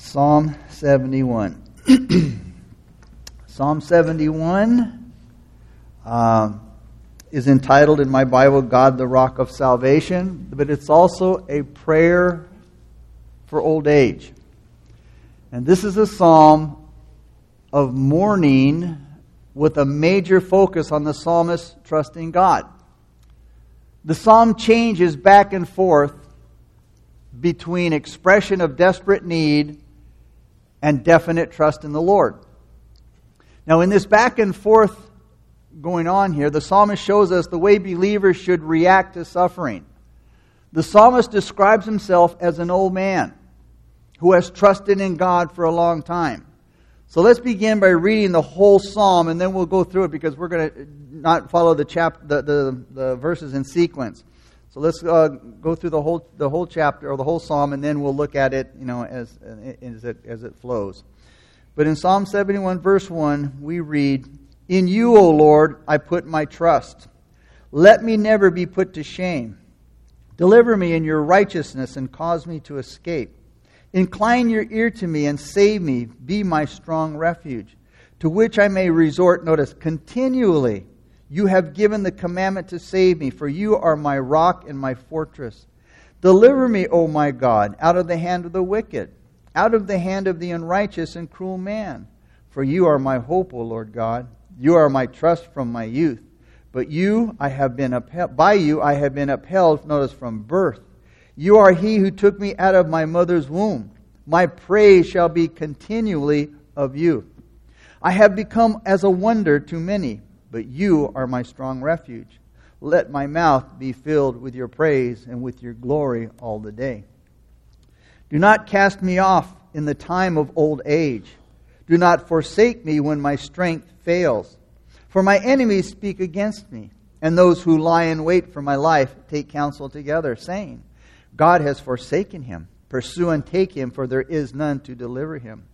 Psalm 71. Psalm 71 um, is entitled in my Bible, God the Rock of Salvation, but it's also a prayer for old age. And this is a psalm of mourning with a major focus on the psalmist trusting God. The psalm changes back and forth between expression of desperate need and definite trust in the Lord. Now, in this back and forth going on here, the psalmist shows us the way believers should react to suffering. The psalmist describes himself as an old man who has trusted in God for a long time. So let's begin by reading the whole psalm, and then we'll go through it because we're going to not follow the, chap- the, the, the verses in sequence. So let's uh, go through the whole, the whole chapter or the whole psalm, and then we'll look at it, you know, as, as, it, as it flows. But in Psalm 71, verse 1, we read, In you, O Lord, I put my trust. Let me never be put to shame. Deliver me in your righteousness and cause me to escape. Incline your ear to me and save me. Be my strong refuge, to which I may resort, notice, continually. You have given the commandment to save me, for you are my rock and my fortress. Deliver me, O my God, out of the hand of the wicked, out of the hand of the unrighteous and cruel man. For you are my hope, O Lord God. You are my trust from my youth. But you, I have been upheld, by you I have been upheld, notice, from birth. You are he who took me out of my mother's womb. My praise shall be continually of you. I have become as a wonder to many, but you are my strong refuge. Let my mouth be filled with your praise and with your glory all the day. Do not cast me off in the time of old age. Do not forsake me when my strength fails. For my enemies speak against me, and those who lie in wait for my life take counsel together, saying, God has forsaken him. Pursue and take him, for there is none to deliver him.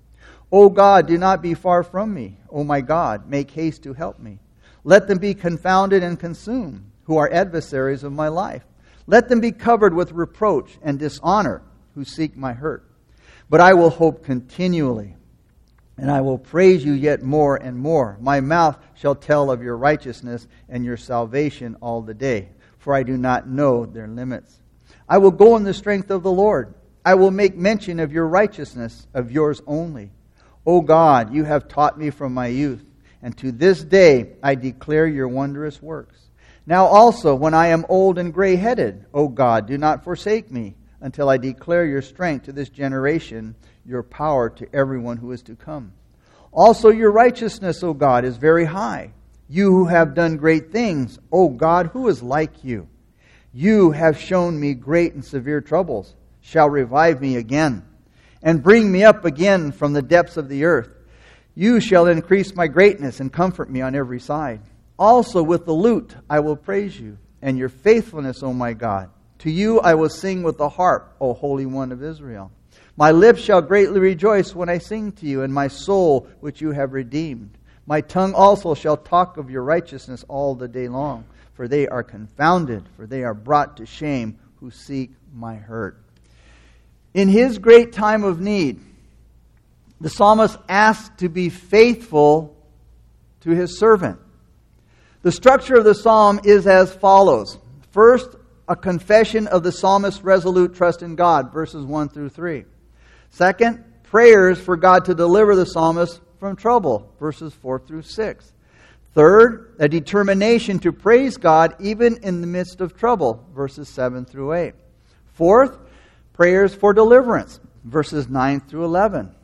O God, do not be far from me. O my God, make haste to help me. Let them be confounded and consumed, who are adversaries of my life. Let them be covered with reproach and dishonor, who seek my hurt. But I will hope continually, and I will praise you yet more and more. My mouth shall tell of your righteousness and your salvation all the day, for I do not know their limits. I will go in the strength of the Lord. I will make mention of your righteousness, of yours only. O God, you have taught me from my youth, and to this day I declare your wondrous works. Now also, when I am old and gray headed, O God, do not forsake me until I declare your strength to this generation, your power to everyone who is to come. Also, your righteousness, O God, is very high. You who have done great things, O God, who is like you? You have shown me great and severe troubles, shall revive me again, and bring me up again from the depths of the earth. You shall increase my greatness and comfort me on every side. Also with the lute I will praise you, and your faithfulness, O my God. To you I will sing with the harp, O Holy One of Israel. My lips shall greatly rejoice when I sing to you, and my soul which you have redeemed. My tongue also shall talk of your righteousness all the day long for they are confounded, for they are brought to shame who seek my hurt. In his great time of need, the psalmist asks to be faithful to his servant. The structure of the psalm is as follows First, a confession of the psalmist's resolute trust in God, verses 1 through 3. Second, prayers for God to deliver the psalmist from trouble, verses 4 through 6. Third, a determination to praise God even in the midst of trouble, verses 7 through 8. Fourth, prayers for deliverance, verses 9 through 11.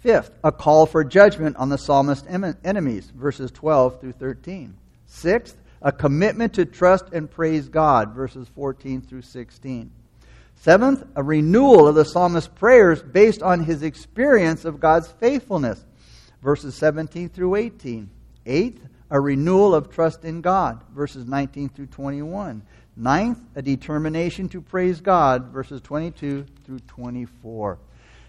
Fifth, a call for judgment on the psalmist's enemies, verses 12 through 13. Sixth, a commitment to trust and praise God, verses 14 through 16. Seventh, a renewal of the psalmist's prayers based on his experience of God's faithfulness, verses 17 through 18. Eighth, a renewal of trust in God, verses 19 through 21. Ninth, a determination to praise God, verses 22 through 24.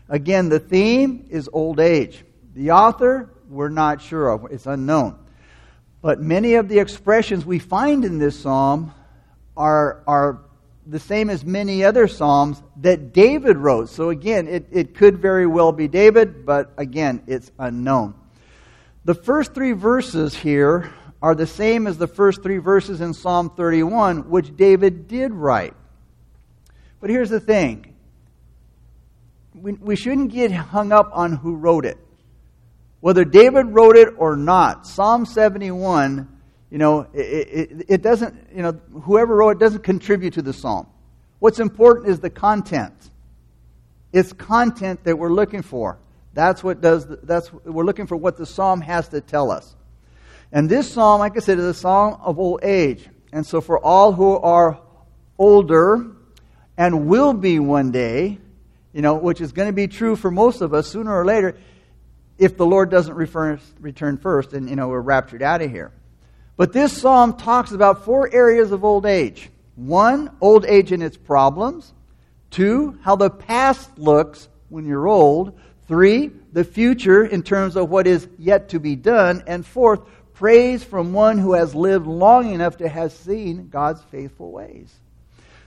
Again, the theme is old age. The author, we're not sure of, it's unknown. But many of the expressions we find in this psalm are, are the same as many other Psalms that David wrote. So again, it, it could very well be David, but again, it's unknown. The first three verses here are the same as the first three verses in Psalm 31, which David did write. But here's the thing we, we shouldn't get hung up on who wrote it. Whether David wrote it or not, Psalm 71, you know, it, it, it doesn't, you know, whoever wrote it doesn't contribute to the psalm. What's important is the content. It's content that we're looking for. That's what does, that's, we're looking for what the psalm has to tell us. And this psalm, like I said, is a psalm of old age. And so for all who are older and will be one day, you know, which is going to be true for most of us sooner or later, if the Lord doesn't return first and, you know, we're raptured out of here. But this psalm talks about four areas of old age. One, old age and its problems. Two, how the past looks when you're old. Three, the future in terms of what is yet to be done. And fourth, praise from one who has lived long enough to have seen God's faithful ways.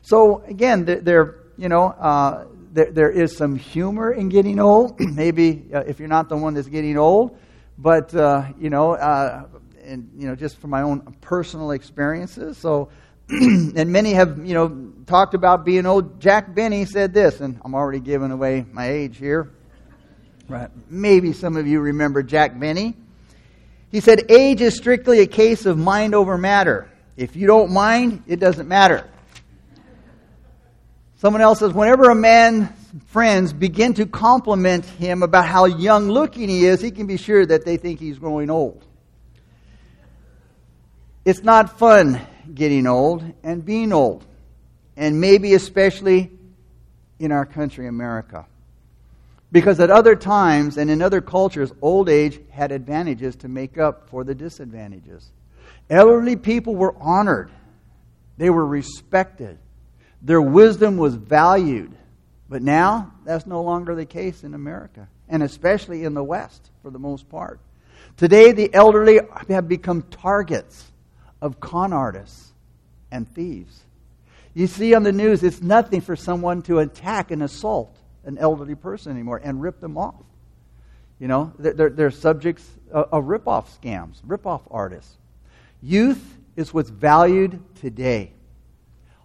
So again, they're, you know, uh, there, there is some humor in getting old. Maybe uh, if you're not the one that's getting old, but uh, you know, uh, and you know, just from my own personal experiences. So, and many have you know talked about being old. Jack Benny said this, and I'm already giving away my age here. Right? Maybe some of you remember Jack Benny. He said, Age is strictly a case of mind over matter. If you don't mind, it doesn't matter. Someone else says, whenever a man's friends begin to compliment him about how young looking he is, he can be sure that they think he's growing old. It's not fun getting old and being old, and maybe especially in our country, America. Because at other times and in other cultures, old age had advantages to make up for the disadvantages. Elderly people were honored, they were respected, their wisdom was valued. But now, that's no longer the case in America, and especially in the West for the most part. Today, the elderly have become targets of con artists and thieves. You see on the news, it's nothing for someone to attack and assault an elderly person anymore and rip them off. You know, they're, they're subjects of rip-off scams, rip-off artists. Youth is what's valued today.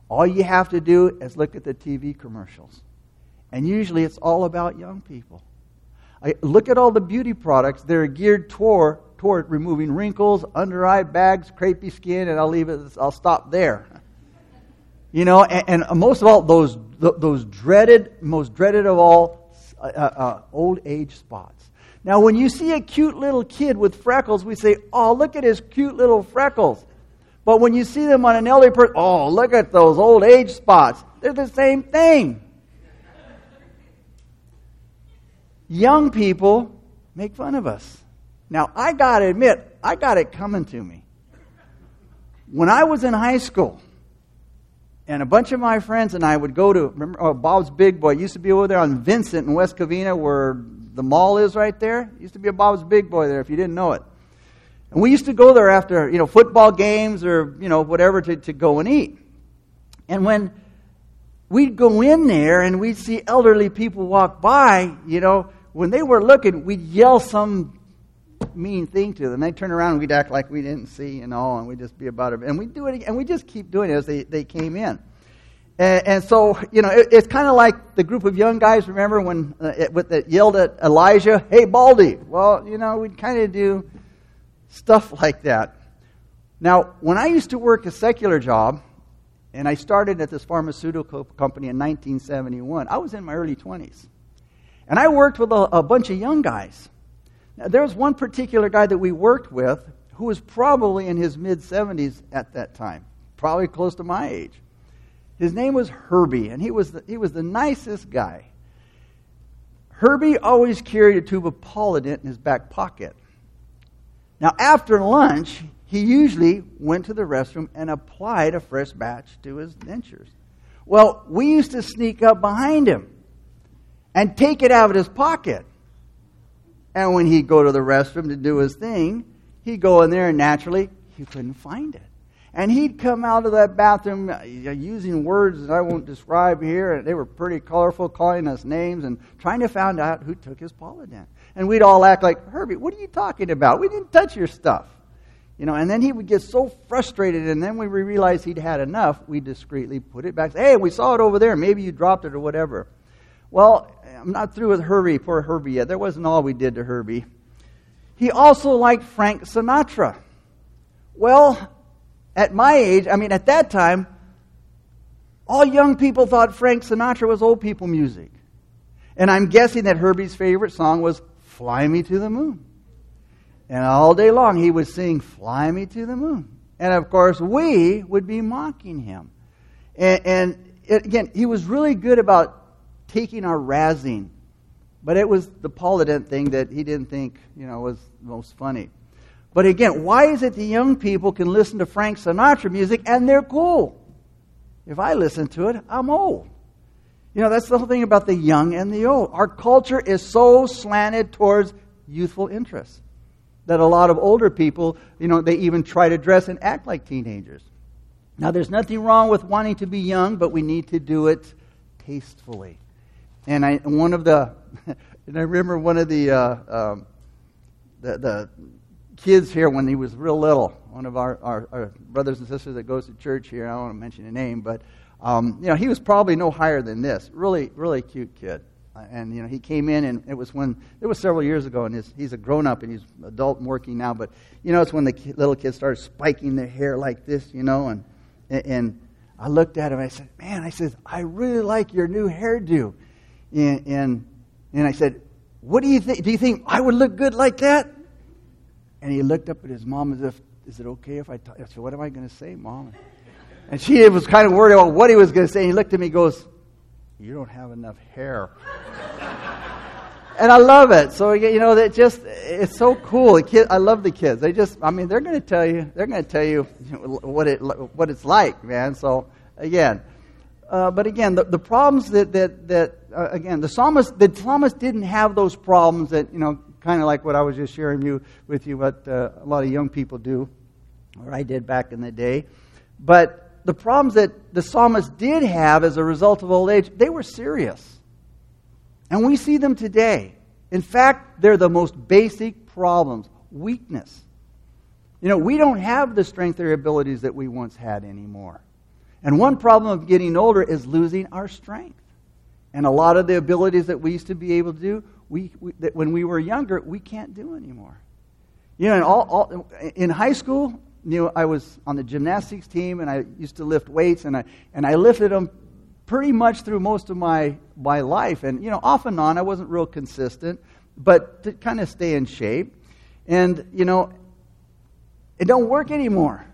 All you have to do is look at the TV commercials. And usually it's all about young people. I, look at all the beauty products. They're geared toward, toward removing wrinkles, under eye bags, crepey skin, and I'll leave it, I'll stop there. You know, and, and most of all, those those dreaded, most dreaded of all, uh, uh, uh, old age spots. Now, when you see a cute little kid with freckles, we say, oh, look at his cute little freckles. But when you see them on an elderly person, oh, look at those old age spots. They're the same thing. Young people make fun of us. Now, I got to admit, I got it coming to me. When I was in high school, and a bunch of my friends and I would go to remember oh, Bob's Big Boy. Used to be over there on Vincent in West Covina, where the mall is right there. It used to be a Bob's Big Boy there, if you didn't know it. And we used to go there after you know football games or you know whatever to, to go and eat. And when we'd go in there and we'd see elderly people walk by, you know, when they were looking, we'd yell some mean thing to them. They'd turn around and we'd act like we didn't see, you know, and we'd just be about it. And we'd do it, and we just keep doing it as they, they came in. And, and so, you know, it, it's kind of like the group of young guys, remember, when uh, it, with the, yelled at Elijah, hey, Baldy. Well, you know, we'd kind of do stuff like that. Now, when I used to work a secular job, and I started at this pharmaceutical company in 1971, I was in my early 20s. And I worked with a, a bunch of young guys. Now, there was one particular guy that we worked with who was probably in his mid 70s at that time, probably close to my age. His name was Herbie, and he was the, he was the nicest guy. Herbie always carried a tube of Polident in his back pocket. Now, after lunch, he usually went to the restroom and applied a fresh batch to his dentures. Well, we used to sneak up behind him and take it out of his pocket. And when he'd go to the restroom to do his thing, he'd go in there and naturally he couldn't find it. And he'd come out of that bathroom uh, using words that I won't describe here. And they were pretty colorful, calling us names and trying to find out who took his Polident. And we'd all act like, Herbie, what are you talking about? We didn't touch your stuff. You know, and then he would get so frustrated, and then when we realized he'd had enough, we discreetly put it back. Hey, we saw it over there. Maybe you dropped it or whatever. Well, I'm not through with Herbie, poor Herbie yet. There wasn't all we did to Herbie. He also liked Frank Sinatra. Well, at my age, I mean, at that time, all young people thought Frank Sinatra was old people music. And I'm guessing that Herbie's favorite song was Fly Me to the Moon. And all day long he would sing, Fly Me to the Moon. And of course, we would be mocking him. And, and it, again, he was really good about taking our razzing. But it was the Polident thing that he didn't think, you know, was most funny. But again, why is it the young people can listen to Frank Sinatra music and they're cool? If I listen to it, I'm old. You know, that's the whole thing about the young and the old. Our culture is so slanted towards youthful interests that a lot of older people, you know, they even try to dress and act like teenagers. Now, there's nothing wrong with wanting to be young, but we need to do it tastefully. And I, one of the, and I remember one of the, uh, um, the, the kids here when he was real little. One of our, our, our, brothers and sisters that goes to church here. I don't want to mention a name, but um, you know he was probably no higher than this. Really, really cute kid. Uh, and you know he came in, and it was when it was several years ago, and his, he's a grown up and he's adult and working now. But you know it's when the little kids started spiking their hair like this, you know, and and I looked at him. I said, "Man," I said, "I really like your new hairdo," and and, and I said, "What do you think? Do you think I would look good like that?" And he looked up at his mom as if, is it okay if? I said, what am I going to say, mom? And she was kind of worried about what he was going to say. And he looked at me and goes, you don't have enough hair. and I love it. So, you know, that just, it's so cool. Kid, I love the kids. They just, I mean, they're going to tell you, they're going to tell you what, it, what it's like, man. So, again, uh, but again, the, the problems that, that, that uh, again, the psalmist, the psalmist didn't have those problems that, you know, kind of like what I was just sharing you, with you, what uh, a lot of young people do, or I did back in the day. But the problems that the psalmist did have as a result of old age, they were serious. And we see them today. In fact, they're the most basic problems weakness. You know, we don't have the strength or abilities that we once had anymore. And one problem of getting older is losing our strength. And a lot of the abilities that we used to be able to do, we, we, that when we were younger, we can't do anymore. You know, in, all, all, in high school, know, I was on the gymnastics team and I used to lift weights and I, and I lifted them pretty much through most of my, my life. And, you know, off and on, I wasn't real consistent, but to kind of stay in shape. And, you know, it don't work anymore.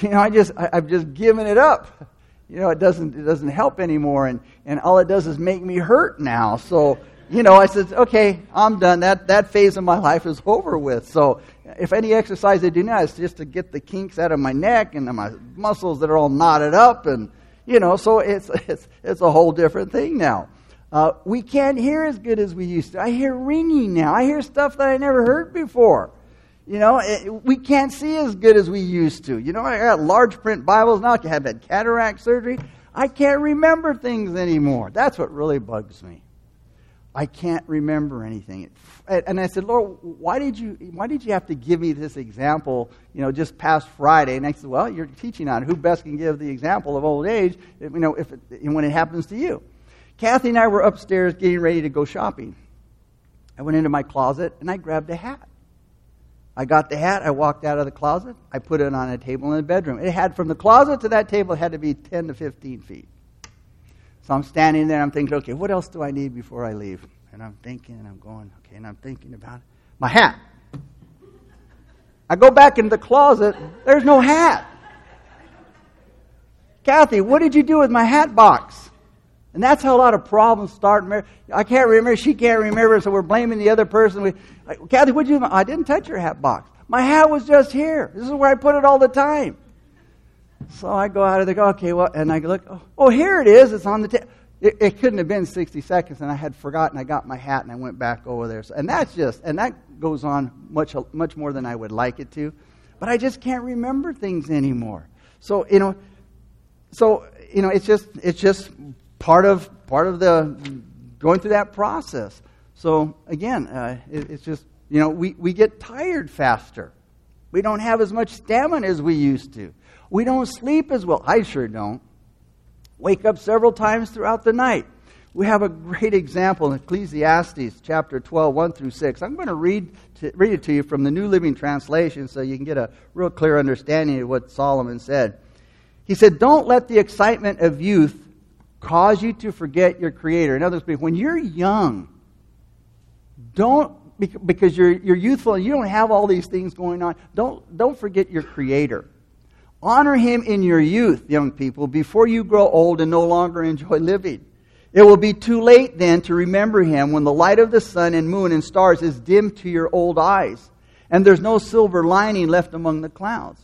You know, I just, I, I've just given it up. You know, it doesn't, it doesn't help anymore. And, and all it does is make me hurt now. So, you know, I said, okay, I'm done. That, that phase of my life is over with. So if any exercise I do now is just to get the kinks out of my neck and my muscles that are all knotted up. And, you know, so it's, it's, it's a whole different thing now. Uh, we can't hear as good as we used to. I hear ringing now. I hear stuff that I never heard before. You know, it, we can't see as good as we used to. You know, I got large print Bibles now. I have had cataract surgery. I can't remember things anymore. That's what really bugs me. I can't remember anything. And I said, Lord, why did you why did you have to give me this example, you know, just past Friday? And I said, Well, you're teaching on who best can give the example of old age, you know, if it, when it happens to you. Kathy and I were upstairs getting ready to go shopping. I went into my closet and I grabbed a hat. I got the hat, I walked out of the closet, I put it on a table in the bedroom. It had from the closet to that table had to be 10 to 15 feet. So I'm standing there, I'm thinking, okay, what else do I need before I leave? And I'm thinking, and I'm going, okay, and I'm thinking about it. My hat. I go back in the closet, there's no hat. Kathy, what did you do with my hat box? And that's how a lot of problems start. I can't remember, she can't remember, so we're blaming the other person. We, Kathy, what did you do? I didn't touch your hat box. My hat was just here. This is where I put it all the time. So I go out of there, go, okay, well, and I look, oh, oh here it is. It's on the table. It, it, couldn't have been 60 seconds, and I had forgotten. I got my hat and I went back over there. So, and that's just, and that goes on much, much more than I would like it to. but I just can't remember things anymore. So, you know, so, you know, it's just, it's just part of, part of the going through that process. So, again, uh, it, it's just, you know, we, we get tired faster. We don't have as much stamina as we used to. We don't sleep as well. I sure don't. Wake up several times throughout the night. We have a great example in Ecclesiastes chapter 12, 1 through 6. I'm going to read, to, read it to you from the New Living Translation so you can get a real clear understanding of what Solomon said. He said, Don't let the excitement of youth cause you to forget your Creator. In other words, when you're young, don't, because you're, you're youthful and you don't have all these things going on, don't, don't forget your Creator. Honor Him in your youth, young people, before you grow old and no longer enjoy living. It will be too late then to remember him when the light of the sun and moon and stars is dim to your old eyes, and there's no silver lining left among the clouds.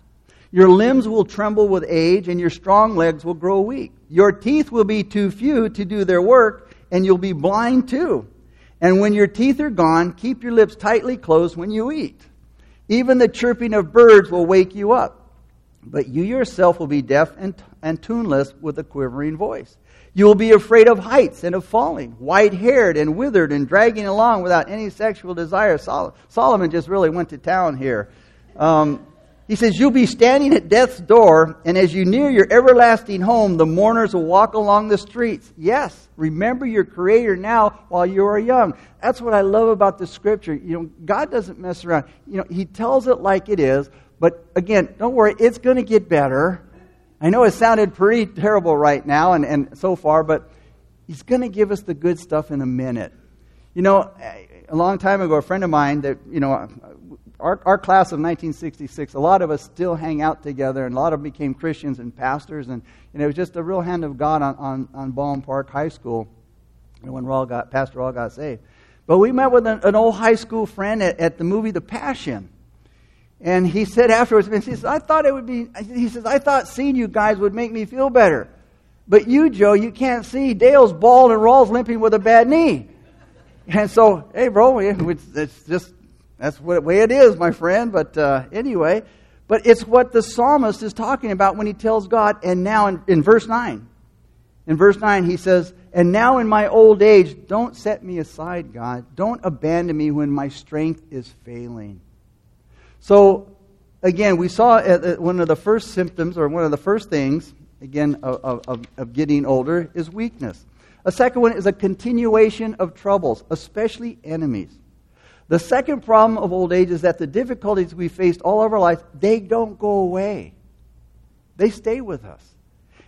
Your limbs will tremble with age, and your strong legs will grow weak. Your teeth will be too few to do their work, and you'll be blind too. And when your teeth are gone, keep your lips tightly closed when you eat. Even the chirping of birds will wake you up. But you yourself will be deaf and, and tuneless with a quivering voice. You will be afraid of heights and of falling, white haired and withered and dragging along without any sexual desire. Sol- Solomon just really went to town here. Um, he says, You'll be standing at death's door, and as you near your everlasting home, the mourners will walk along the streets. Yes, remember your Creator now while you are young. That's what I love about the Scripture. You know, God doesn't mess around. You know, He tells it like it is, but again, don't worry, it's going to get better. I know it sounded pretty terrible right now and, and so far, but he's going to give us the good stuff in a minute. You know, a long time ago, a friend of mine that, you know, our, our class of 1966, a lot of us still hang out together, and a lot of them became Christians and pastors, and, and it was just a real hand of God on, on, on Baldwin Park High School when Raul got, Pastor Raul got saved. But we met with an, an old high school friend at, at the movie The Passion. And he said afterwards, he says, I thought it would be, he says, I thought seeing you guys would make me feel better. But you, Joe, you can't see. Dale's bald and Raul's limping with a bad knee. And so, hey, bro, it's just, that's the way it is, my friend. But uh, anyway, but it's what the psalmist is talking about when he tells God, and now in, in verse 9. In verse 9, he says, And now in my old age, don't set me aside, God. Don't abandon me when my strength is failing. So, again, we saw uh, uh, one of the first symptoms, or one of the first things, again, of, of, of getting older, is weakness. A second one is a continuation of troubles, especially enemies. The second problem of old age is that the difficulties we faced all of our life, they don't go away. They stay with us.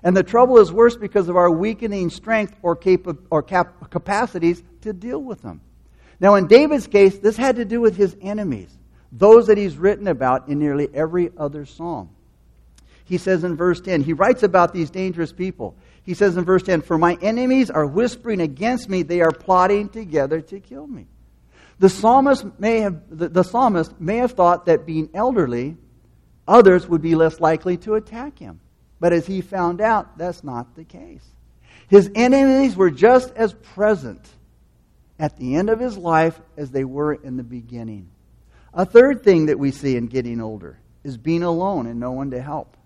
And the trouble is worse because of our weakening strength or, capa- or cap- capacities to deal with them. Now, in David's case, this had to do with his enemies those that he's written about in nearly every other psalm. He says in verse 10, he writes about these dangerous people. He says in verse 10, For my enemies are whispering against me, they are plotting together to kill me. The psalmist may have, the, the psalmist may have thought that being elderly, others would be less likely to attack him. But as he found out, that's not the case. His enemies were just as present at the end of his life as they were in the beginning. A third thing that we see in getting older is being alone and no one to help.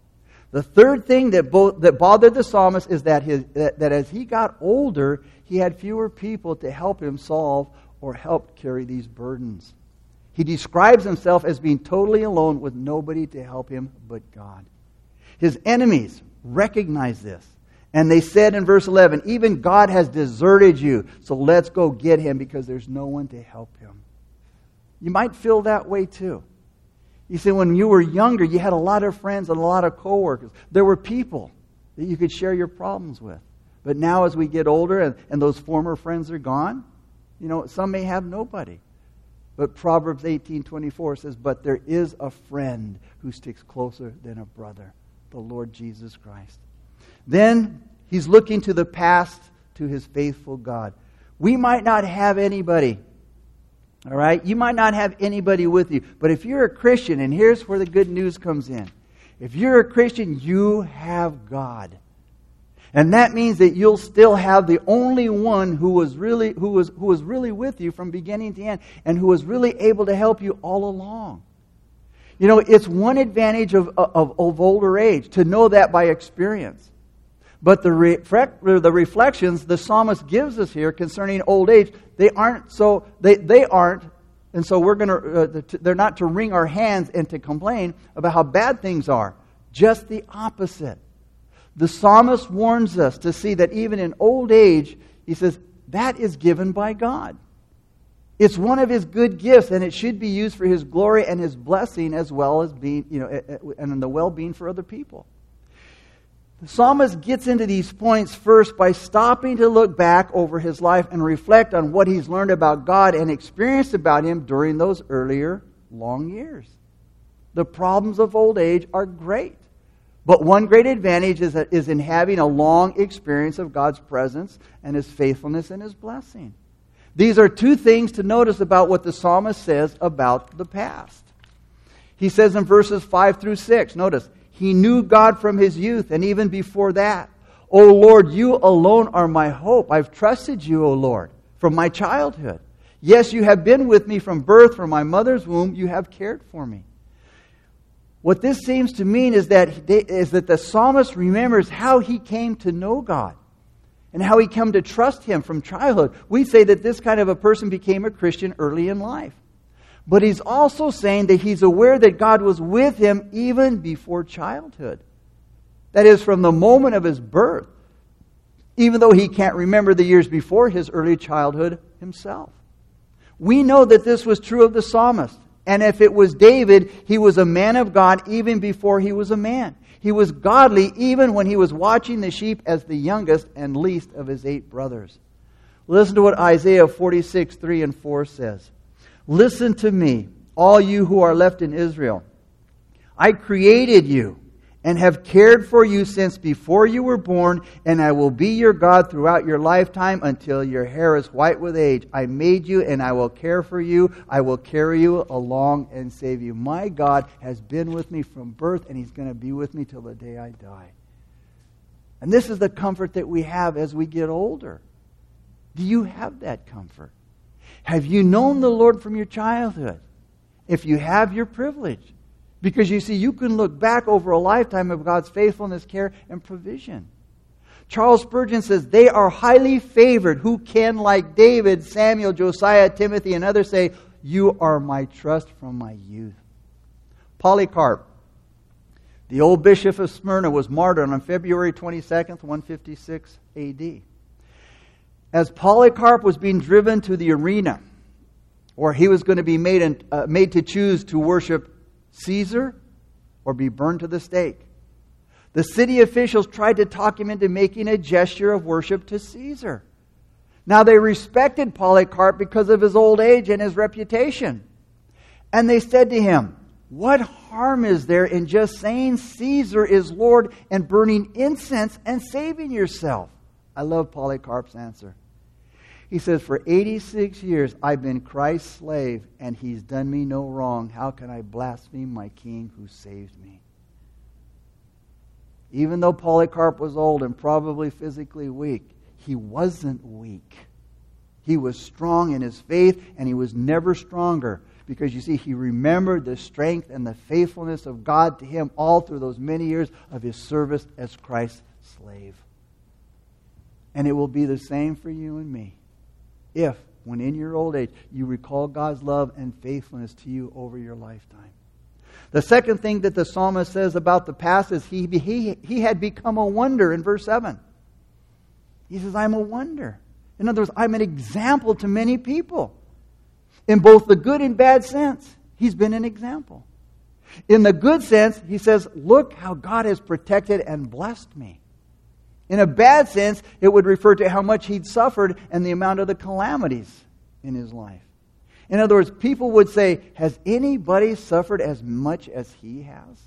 The third thing that, bo- that bothered the psalmist is that, his, that, that as he got older, he had fewer people to help him solve or help carry these burdens. He describes himself as being totally alone with nobody to help him but God. His enemies recognize this. And they said in verse 11, Even God has deserted you, so let's go get him because there's no one to help him. You might feel that way too. You see, when you were younger, you had a lot of friends and a lot of coworkers. There were people that you could share your problems with. But now, as we get older and, and those former friends are gone, you know, some may have nobody. But Proverbs 18:24 says, "But there is a friend who sticks closer than a brother, the Lord Jesus Christ." Then he's looking to the past to his faithful God. We might not have anybody all right? You might not have anybody with you, but if you're a Christian, and here's where the good news comes in. If you're a Christian, you have God. And that means that you'll still have the only one who was really who was who was really with you from beginning to end and who was really able to help you all along. You know, it's one advantage of, of, of older age to know that by experience. But the, the reflections the psalmist gives us here concerning old age, they aren't so, they, they aren't, and so we're going uh, to, they're not to wring our hands and to complain about how bad things are. Just the opposite. The psalmist warns us to see that even in old age, he says, that is given by God. It's one of his good gifts, and it should be used for his glory and his blessing as well as being, you know, and the well being for other people. The psalmist gets into these points first by stopping to look back over his life and reflect on what he's learned about God and experienced about him during those earlier long years. The problems of old age are great. But one great advantage is, is in having a long experience of God's presence and his faithfulness and his blessing. These are two things to notice about what the psalmist says about the past. He says in verses 5 through 6, notice, he knew God from his youth and even before that. O Lord, you alone are my hope. I've trusted you, O Lord, from my childhood. Yes, you have been with me from birth, from my mother's womb. You have cared for me. What this seems to mean is that, is that the psalmist remembers how he came to know God and how he came to trust him from childhood. We say that this kind of a person became a Christian early in life. But he's also saying that he's aware that God was with him even before childhood. That is, from the moment of his birth, even though he can't remember the years before his early childhood himself. We know that this was true of the psalmist. And if it was David, he was a man of God even before he was a man. He was godly even when he was watching the sheep as the youngest and least of his eight brothers. Listen to what Isaiah 46, 3 and 4 says. Listen to me, all you who are left in Israel. I created you and have cared for you since before you were born, and I will be your God throughout your lifetime until your hair is white with age. I made you, and I will care for you. I will carry you along and save you. My God has been with me from birth, and He's going to be with me till the day I die. And this is the comfort that we have as we get older. Do you have that comfort? Have you known the Lord from your childhood? If you have, your privilege. Because you see, you can look back over a lifetime of God's faithfulness, care, and provision. Charles Spurgeon says, They are highly favored who can, like David, Samuel, Josiah, Timothy, and others, say, You are my trust from my youth. Polycarp, the old bishop of Smyrna, was martyred on February 22nd, 156 AD. As Polycarp was being driven to the arena, where he was going to be made, uh, made to choose to worship Caesar or be burned to the stake. The city officials tried to talk him into making a gesture of worship to Caesar. Now they respected Polycarp because of his old age and his reputation. And they said to him, What harm is there in just saying Caesar is Lord and burning incense and saving yourself? I love Polycarp's answer. He says, For 86 years I've been Christ's slave, and he's done me no wrong. How can I blaspheme my king who saved me? Even though Polycarp was old and probably physically weak, he wasn't weak. He was strong in his faith, and he was never stronger because you see, he remembered the strength and the faithfulness of God to him all through those many years of his service as Christ's slave. And it will be the same for you and me if, when in your old age, you recall God's love and faithfulness to you over your lifetime. The second thing that the psalmist says about the past is he, he, he had become a wonder in verse 7. He says, I'm a wonder. In other words, I'm an example to many people. In both the good and bad sense, he's been an example. In the good sense, he says, Look how God has protected and blessed me. In a bad sense, it would refer to how much he'd suffered and the amount of the calamities in his life. In other words, people would say, Has anybody suffered as much as he has?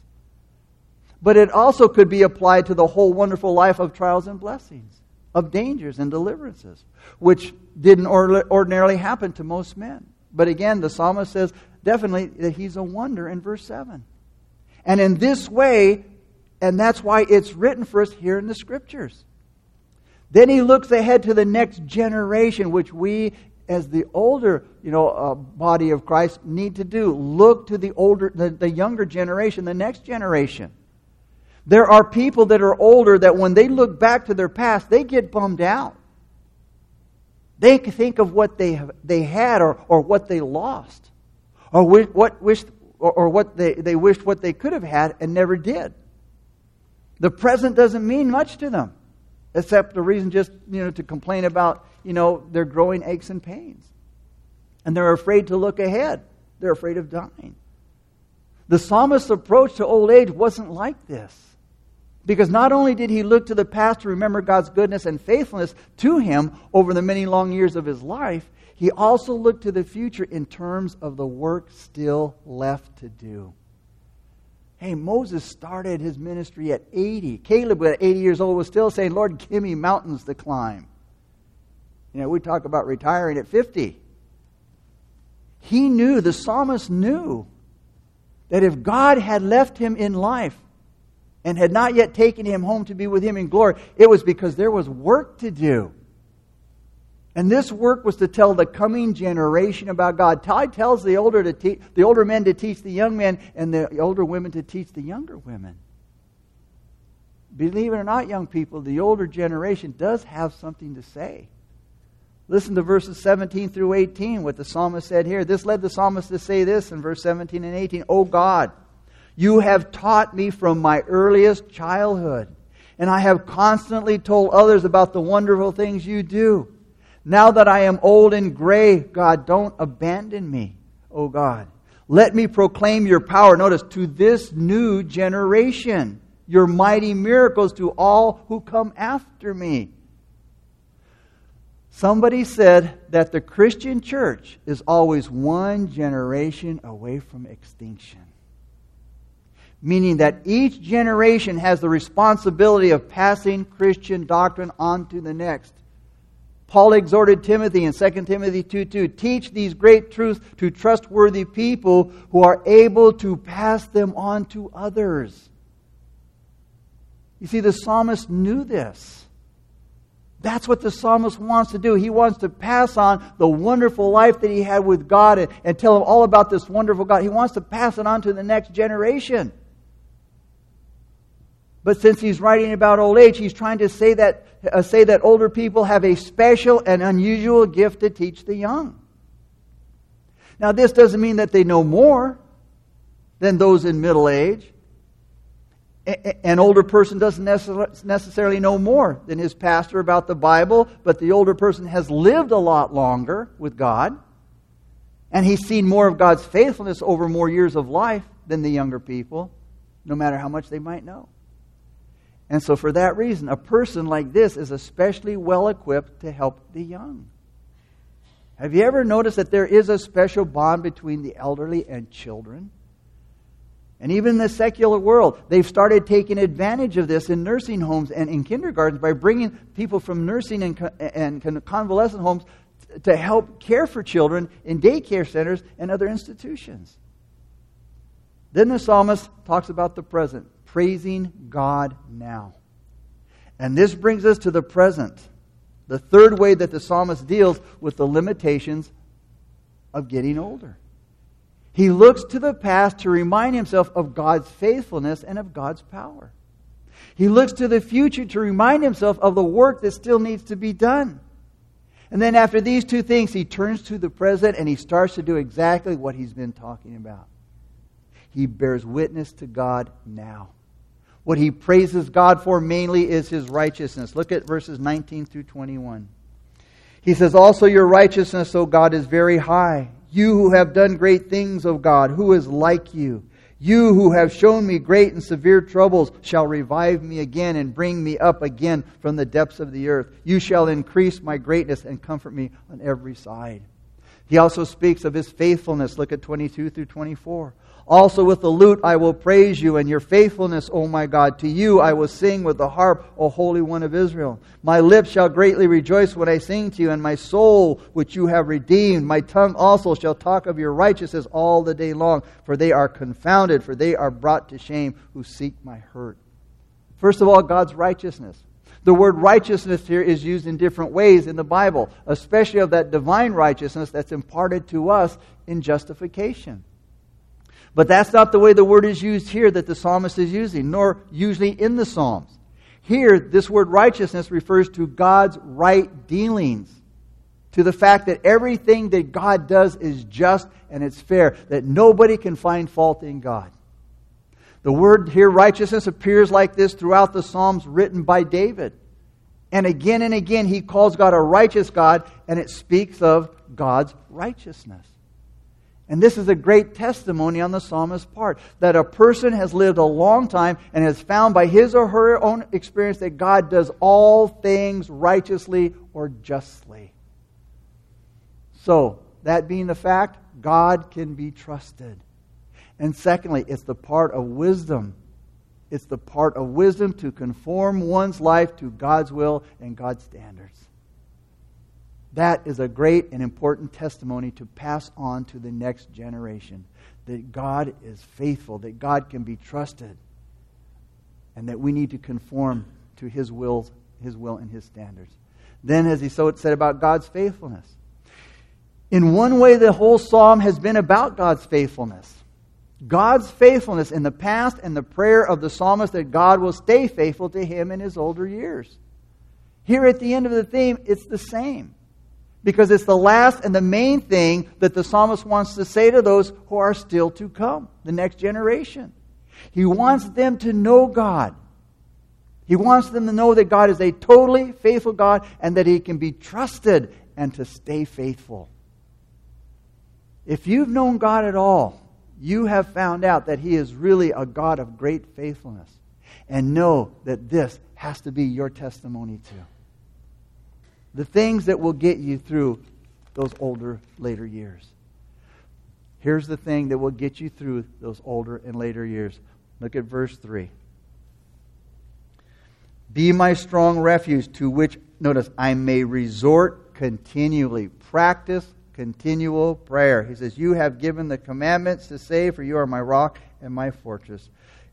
But it also could be applied to the whole wonderful life of trials and blessings, of dangers and deliverances, which didn't ordinarily happen to most men. But again, the psalmist says definitely that he's a wonder in verse 7. And in this way, and that's why it's written for us here in the scriptures. Then he looks ahead to the next generation, which we as the older, you know, uh, body of Christ need to do. Look to the older, the, the younger generation, the next generation. There are people that are older that when they look back to their past, they get bummed out. They think of what they, have, they had or, or what they lost, or what, wished, or, or what they, they wished what they could have had and never did. The present doesn't mean much to them, except the reason just you know to complain about you know their growing aches and pains, and they're afraid to look ahead. They're afraid of dying. The psalmist's approach to old age wasn't like this. Because not only did he look to the past to remember God's goodness and faithfulness to him over the many long years of his life, he also looked to the future in terms of the work still left to do. Hey, Moses started his ministry at 80. Caleb, at 80 years old, was still saying, Lord, give me mountains to climb. You know, we talk about retiring at 50. He knew, the psalmist knew, that if God had left him in life and had not yet taken him home to be with him in glory, it was because there was work to do. And this work was to tell the coming generation about God. Todd tells the older, to te- the older men to teach the young men, and the older women to teach the younger women. Believe it or not, young people, the older generation does have something to say. Listen to verses 17 through 18, what the psalmist said here. This led the psalmist to say this in verse 17 and 18 O God, you have taught me from my earliest childhood, and I have constantly told others about the wonderful things you do. Now that I am old and gray, God, don't abandon me, O God. Let me proclaim your power, notice, to this new generation, your mighty miracles to all who come after me. Somebody said that the Christian church is always one generation away from extinction. Meaning that each generation has the responsibility of passing Christian doctrine on to the next. Paul exhorted Timothy in 2 Timothy 2 2 teach these great truths to trustworthy people who are able to pass them on to others. You see, the psalmist knew this. That's what the psalmist wants to do. He wants to pass on the wonderful life that he had with God and, and tell them all about this wonderful God. He wants to pass it on to the next generation. But since he's writing about old age, he's trying to say that, uh, say that older people have a special and unusual gift to teach the young. Now, this doesn't mean that they know more than those in middle age. An older person doesn't necessarily know more than his pastor about the Bible, but the older person has lived a lot longer with God, and he's seen more of God's faithfulness over more years of life than the younger people, no matter how much they might know. And so, for that reason, a person like this is especially well equipped to help the young. Have you ever noticed that there is a special bond between the elderly and children? And even in the secular world, they've started taking advantage of this in nursing homes and in kindergartens by bringing people from nursing and, and convalescent homes to help care for children in daycare centers and other institutions. Then the psalmist talks about the present praising God now. And this brings us to the present. The third way that the psalmist deals with the limitations of getting older. He looks to the past to remind himself of God's faithfulness and of God's power. He looks to the future to remind himself of the work that still needs to be done. And then after these two things, he turns to the present and he starts to do exactly what he's been talking about. He bears witness to God now. What he praises God for mainly is his righteousness. Look at verses 19 through 21. He says, Also your righteousness, O God, is very high. You who have done great things, O God, who is like you? You who have shown me great and severe troubles shall revive me again and bring me up again from the depths of the earth. You shall increase my greatness and comfort me on every side. He also speaks of his faithfulness. Look at 22 through 24. Also with the lute I will praise you and your faithfulness, O my God. To you I will sing with the harp, O Holy One of Israel. My lips shall greatly rejoice when I sing to you, and my soul which you have redeemed. My tongue also shall talk of your righteousness all the day long, for they are confounded, for they are brought to shame who seek my hurt. First of all, God's righteousness. The word righteousness here is used in different ways in the Bible, especially of that divine righteousness that's imparted to us in justification. But that's not the way the word is used here that the psalmist is using, nor usually in the Psalms. Here, this word righteousness refers to God's right dealings, to the fact that everything that God does is just and it's fair, that nobody can find fault in God. The word here, righteousness, appears like this throughout the Psalms written by David. And again and again, he calls God a righteous God, and it speaks of God's righteousness. And this is a great testimony on the psalmist's part that a person has lived a long time and has found by his or her own experience that God does all things righteously or justly. So, that being the fact, God can be trusted. And secondly, it's the part of wisdom. It's the part of wisdom to conform one's life to God's will and God's standards. That is a great and important testimony to pass on to the next generation that God is faithful, that God can be trusted, and that we need to conform to His will, His will and His standards. Then, as he so said about God's faithfulness, in one way, the whole psalm has been about God's faithfulness. God's faithfulness in the past and the prayer of the psalmist that God will stay faithful to him in his older years. Here at the end of the theme, it's the same. Because it's the last and the main thing that the psalmist wants to say to those who are still to come, the next generation. He wants them to know God. He wants them to know that God is a totally faithful God and that He can be trusted and to stay faithful. If you've known God at all, you have found out that He is really a God of great faithfulness. And know that this has to be your testimony too. The things that will get you through those older, later years. Here's the thing that will get you through those older and later years. Look at verse 3. Be my strong refuge to which, notice, I may resort continually. Practice continual prayer. He says, You have given the commandments to say, for you are my rock and my fortress,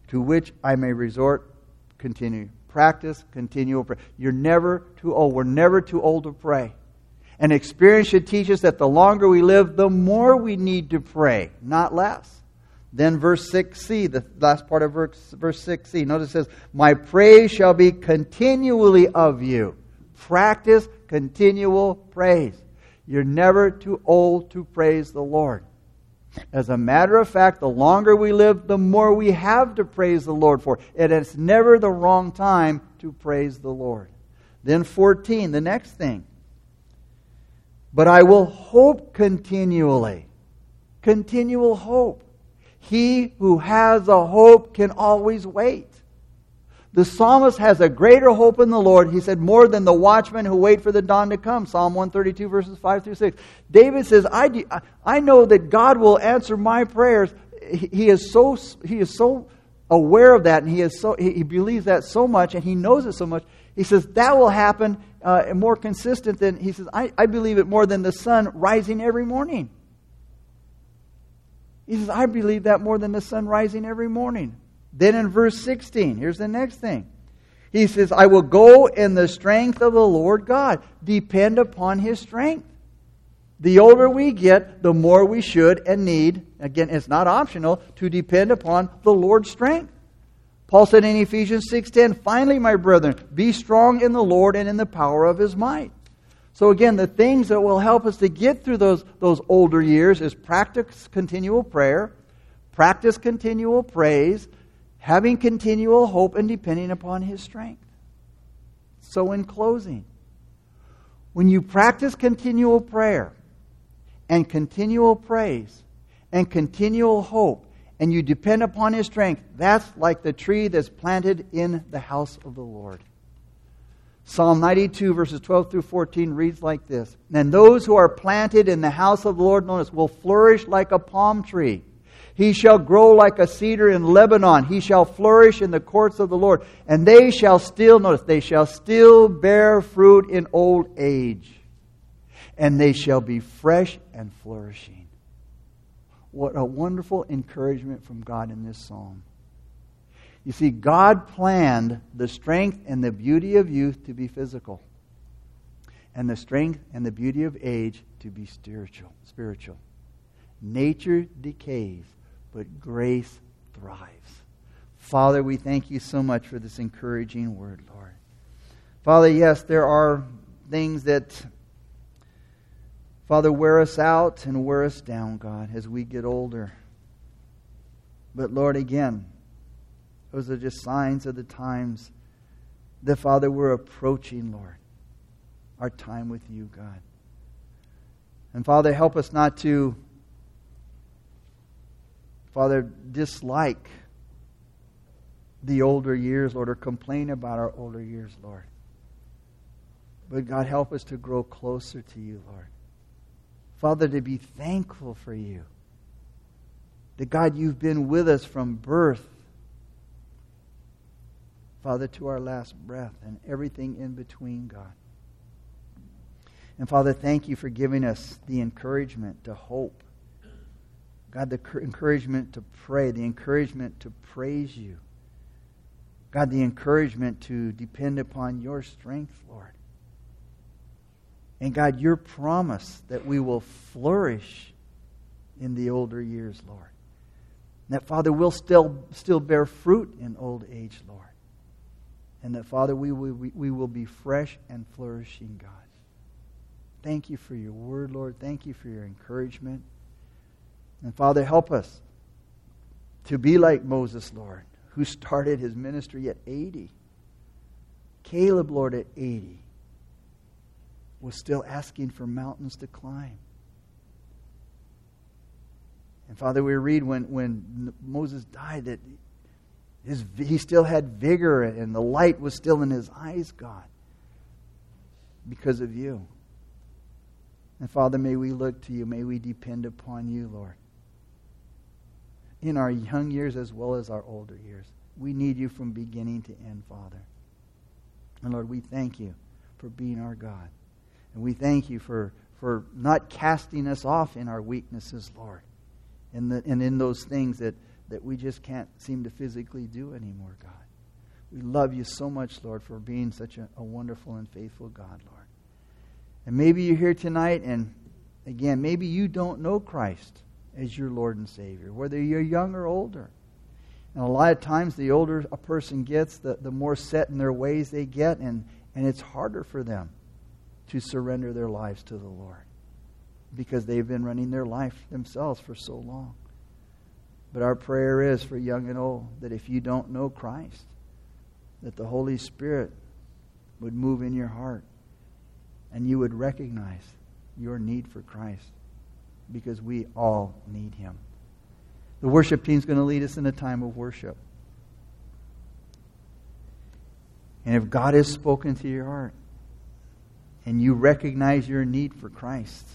to which I may resort continually. Practice continual prayer. You're never too old. We're never too old to pray. And experience should teach us that the longer we live, the more we need to pray, not less. Then verse 6c, the last part of verse, verse 6c, notice it says, My praise shall be continually of you. Practice continual praise. You're never too old to praise the Lord. As a matter of fact, the longer we live, the more we have to praise the Lord for. And it's never the wrong time to praise the Lord. Then 14, the next thing. But I will hope continually. Continual hope. He who has a hope can always wait. The psalmist has a greater hope in the Lord, he said, more than the watchmen who wait for the dawn to come. Psalm 132, verses 5 through 6. David says, I, I know that God will answer my prayers. He is so, he is so aware of that, and he, is so, he believes that so much, and he knows it so much. He says, that will happen uh, more consistent than, he says, I, I believe it more than the sun rising every morning. He says, I believe that more than the sun rising every morning. Then in verse 16, here's the next thing. He says, I will go in the strength of the Lord God. Depend upon his strength. The older we get, the more we should and need, again, it's not optional, to depend upon the Lord's strength. Paul said in Ephesians 6:10, "Finally, my brethren, be strong in the Lord and in the power of his might." So again, the things that will help us to get through those, those older years is practice continual prayer, practice continual praise, having continual hope and depending upon His strength. So, in closing, when you practice continual prayer and continual praise and continual hope and you depend upon His strength, that's like the tree that's planted in the house of the Lord. Psalm 92, verses 12 through 14 reads like this And those who are planted in the house of the Lord, notice, will flourish like a palm tree. He shall grow like a cedar in Lebanon. He shall flourish in the courts of the Lord. And they shall still, notice, they shall still bear fruit in old age. And they shall be fresh and flourishing. What a wonderful encouragement from God in this psalm. You see, God planned the strength and the beauty of youth to be physical, and the strength and the beauty of age to be spiritual. Spiritual. Nature decays, but grace thrives. Father, we thank you so much for this encouraging word, Lord. Father, yes, there are things that, Father, wear us out and wear us down, God, as we get older. But Lord, again, those are just signs of the times that, Father, we're approaching, Lord, our time with you, God. And Father, help us not to, Father, dislike the older years, Lord, or complain about our older years, Lord. But God, help us to grow closer to you, Lord. Father, to be thankful for you. That God, you've been with us from birth, Father, to our last breath and everything in between, God. And Father, thank you for giving us the encouragement to hope. God, the encouragement to pray, the encouragement to praise you. God, the encouragement to depend upon your strength, Lord. And God, your promise that we will flourish in the older years, Lord. And that, Father, we'll still, still bear fruit in old age, Lord. And that, Father, we will, we, we will be fresh and flourishing, God. Thank you for your word, Lord. Thank you for your encouragement. And, Father, help us to be like Moses, Lord, who started his ministry at 80. Caleb, Lord, at 80 was still asking for mountains to climb. And Father, we read when, when Moses died that his, he still had vigor and the light was still in his eyes, God, because of you. And Father, may we look to you. May we depend upon you, Lord. In our young years as well as our older years. We need you from beginning to end, Father. And Lord, we thank you for being our God. And we thank you for, for not casting us off in our weaknesses, Lord, and, the, and in those things that, that we just can't seem to physically do anymore, God. We love you so much, Lord, for being such a, a wonderful and faithful God, Lord. And maybe you're here tonight, and again, maybe you don't know Christ as your Lord and Savior, whether you're young or older. And a lot of times, the older a person gets, the, the more set in their ways they get, and, and it's harder for them to surrender their lives to the Lord because they've been running their life themselves for so long. But our prayer is for young and old that if you don't know Christ, that the Holy Spirit would move in your heart and you would recognize your need for Christ because we all need Him. The worship team is going to lead us in a time of worship. And if God has spoken to your heart, and you recognize your need for Christ,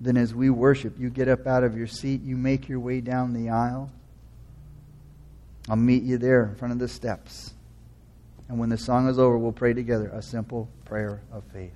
then as we worship, you get up out of your seat, you make your way down the aisle. I'll meet you there in front of the steps. And when the song is over, we'll pray together a simple prayer of faith.